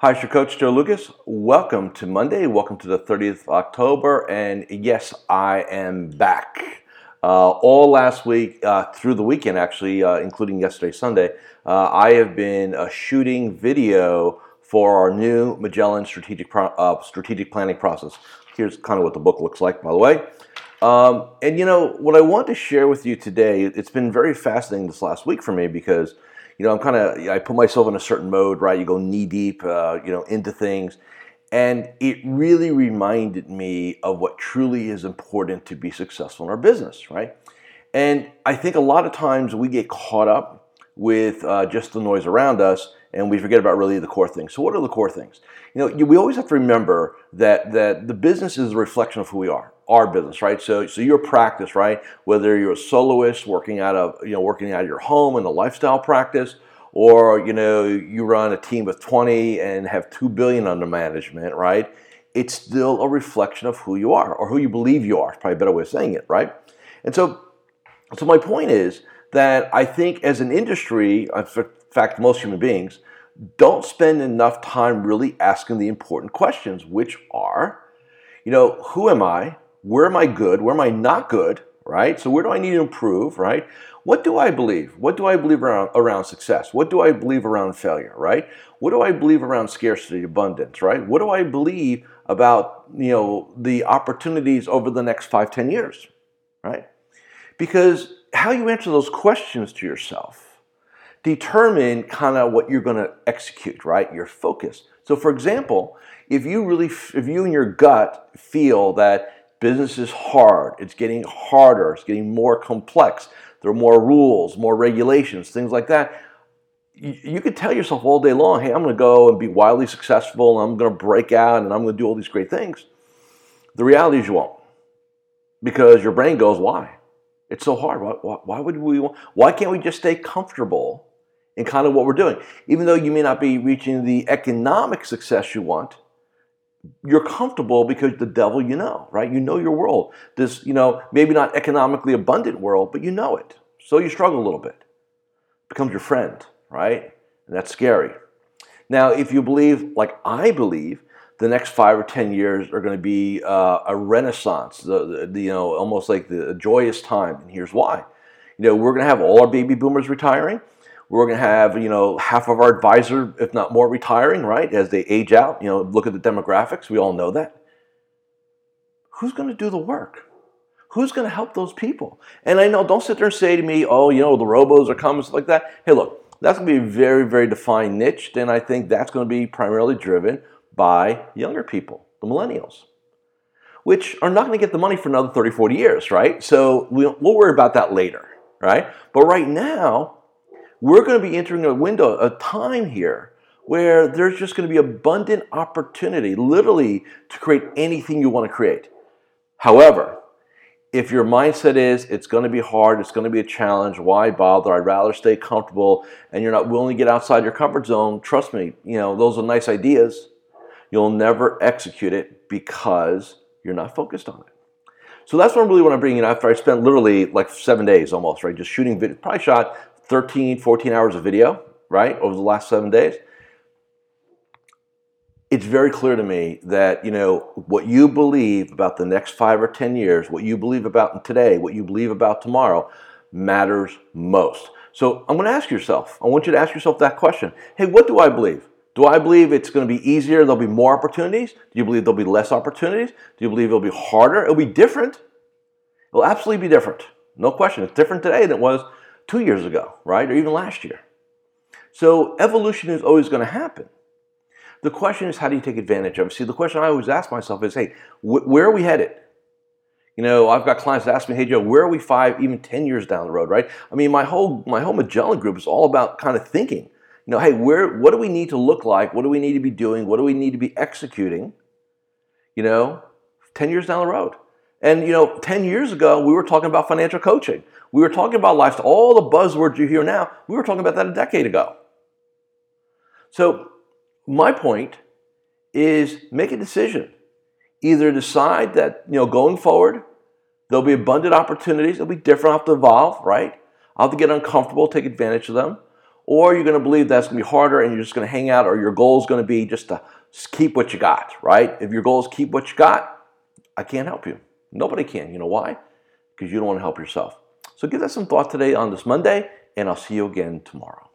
Hi, it's your coach Joe Lukacs. Welcome to Monday. Welcome to the 30th of October. And yes, I am back. Uh, all last week, uh, through the weekend actually, uh, including yesterday, Sunday, uh, I have been uh, shooting video for our new Magellan strategic, pro- uh, strategic planning process. Here's kind of what the book looks like, by the way. Um, and you know, what I want to share with you today, it's been very fascinating this last week for me because you know, I'm kind of I put myself in a certain mode, right? You go knee deep, uh, you know, into things, and it really reminded me of what truly is important to be successful in our business, right? And I think a lot of times we get caught up with uh, just the noise around us, and we forget about really the core things. So, what are the core things? You know, we always have to remember that that the business is a reflection of who we are our business, right? So, so your practice, right? Whether you're a soloist working out of, you know, working out of your home in a lifestyle practice, or you know, you run a team of 20 and have two billion under management, right? It's still a reflection of who you are or who you believe you are. It's probably a better way of saying it, right? And so, so my point is that I think as an industry, uh, in fact, most human beings don't spend enough time really asking the important questions, which are, you know, who am I? where am I good? Where am I not good? Right? So, where do I need to improve? Right? What do I believe? What do I believe around, around success? What do I believe around failure? Right? What do I believe around scarcity, abundance? Right? What do I believe about you know the opportunities over the next five, ten years? Right? Because how you answer those questions to yourself determine kind of what you're going to execute. Right? Your focus. So, for example, if you really, if you and your gut feel that Business is hard. It's getting harder. It's getting more complex. There are more rules, more regulations, things like that. You, you could tell yourself all day long, hey, I'm going to go and be wildly successful, and I'm going to break out, and I'm going to do all these great things. The reality is you won't. Because your brain goes, why? It's so hard. Why, why, why would we? Why can't we just stay comfortable in kind of what we're doing? Even though you may not be reaching the economic success you want, you're comfortable because the devil you know, right? You know your world. This, you know, maybe not economically abundant world, but you know it. So you struggle a little bit. It becomes your friend, right? And that's scary. Now, if you believe, like I believe, the next five or ten years are going to be uh, a renaissance, the, the, you know, almost like the joyous time. And here's why. You know, we're going to have all our baby boomers retiring we're going to have, you know, half of our advisor, if not more, retiring, right, as they age out. You know, look at the demographics. We all know that. Who's going to do the work? Who's going to help those people? And I know, don't sit there and say to me, oh, you know, the robos are coming, like that. Hey, look, that's going to be a very, very defined niche. And I think that's going to be primarily driven by younger people, the millennials, which are not going to get the money for another 30, 40 years, right? So we'll worry about that later, right? But right now, we're going to be entering a window, a time here where there's just going to be abundant opportunity, literally, to create anything you want to create. However, if your mindset is it's going to be hard, it's going to be a challenge, why bother? I'd rather stay comfortable and you're not willing to get outside your comfort zone, trust me, you know, those are nice ideas. You'll never execute it because you're not focused on it. So that's what I really want to bring in after I spent literally like seven days almost, right? Just shooting video, probably shot 13, 14 hours of video, right, over the last seven days, it's very clear to me that you know what you believe about the next five or ten years, what you believe about today, what you believe about tomorrow, matters most. So I'm going to ask yourself. I want you to ask yourself that question. Hey, what do I believe? Do I believe it's going to be easier? There'll be more opportunities. Do you believe there'll be less opportunities? Do you believe it'll be harder? It'll be different. It'll absolutely be different. No question. It's different today than it was two years ago, right? Or even last year. So evolution is always going to happen. The question is, how do you take advantage of it? See, the question I always ask myself is, hey, wh- where are we headed? You know, I've got clients that ask me, hey Joe, where are we five, even ten years down the road, right? I mean, my whole my whole Magellan group is all about kind of thinking. You know, hey, where what do we need to look like? What do we need to be doing? What do we need to be executing? You know, ten years down the road. And you know, 10 years ago, we were talking about financial coaching. We were talking about lifestyle. All the buzzwords you hear now, we were talking about that a decade ago. So, my point is make a decision. Either decide that, you know, going forward, there'll be abundant opportunities, it'll be different, I'll have to evolve, right? I'll have to get uncomfortable, take advantage of them. or you're going to believe that's going to be harder and you're just going to hang out, or your goal is going to be just to keep what you got, right? If your goal is keep what you got, I can't help you. Nobody can. You know why? Because you don't want to help yourself. So give that some thought today on this Monday, and I'll see you again tomorrow.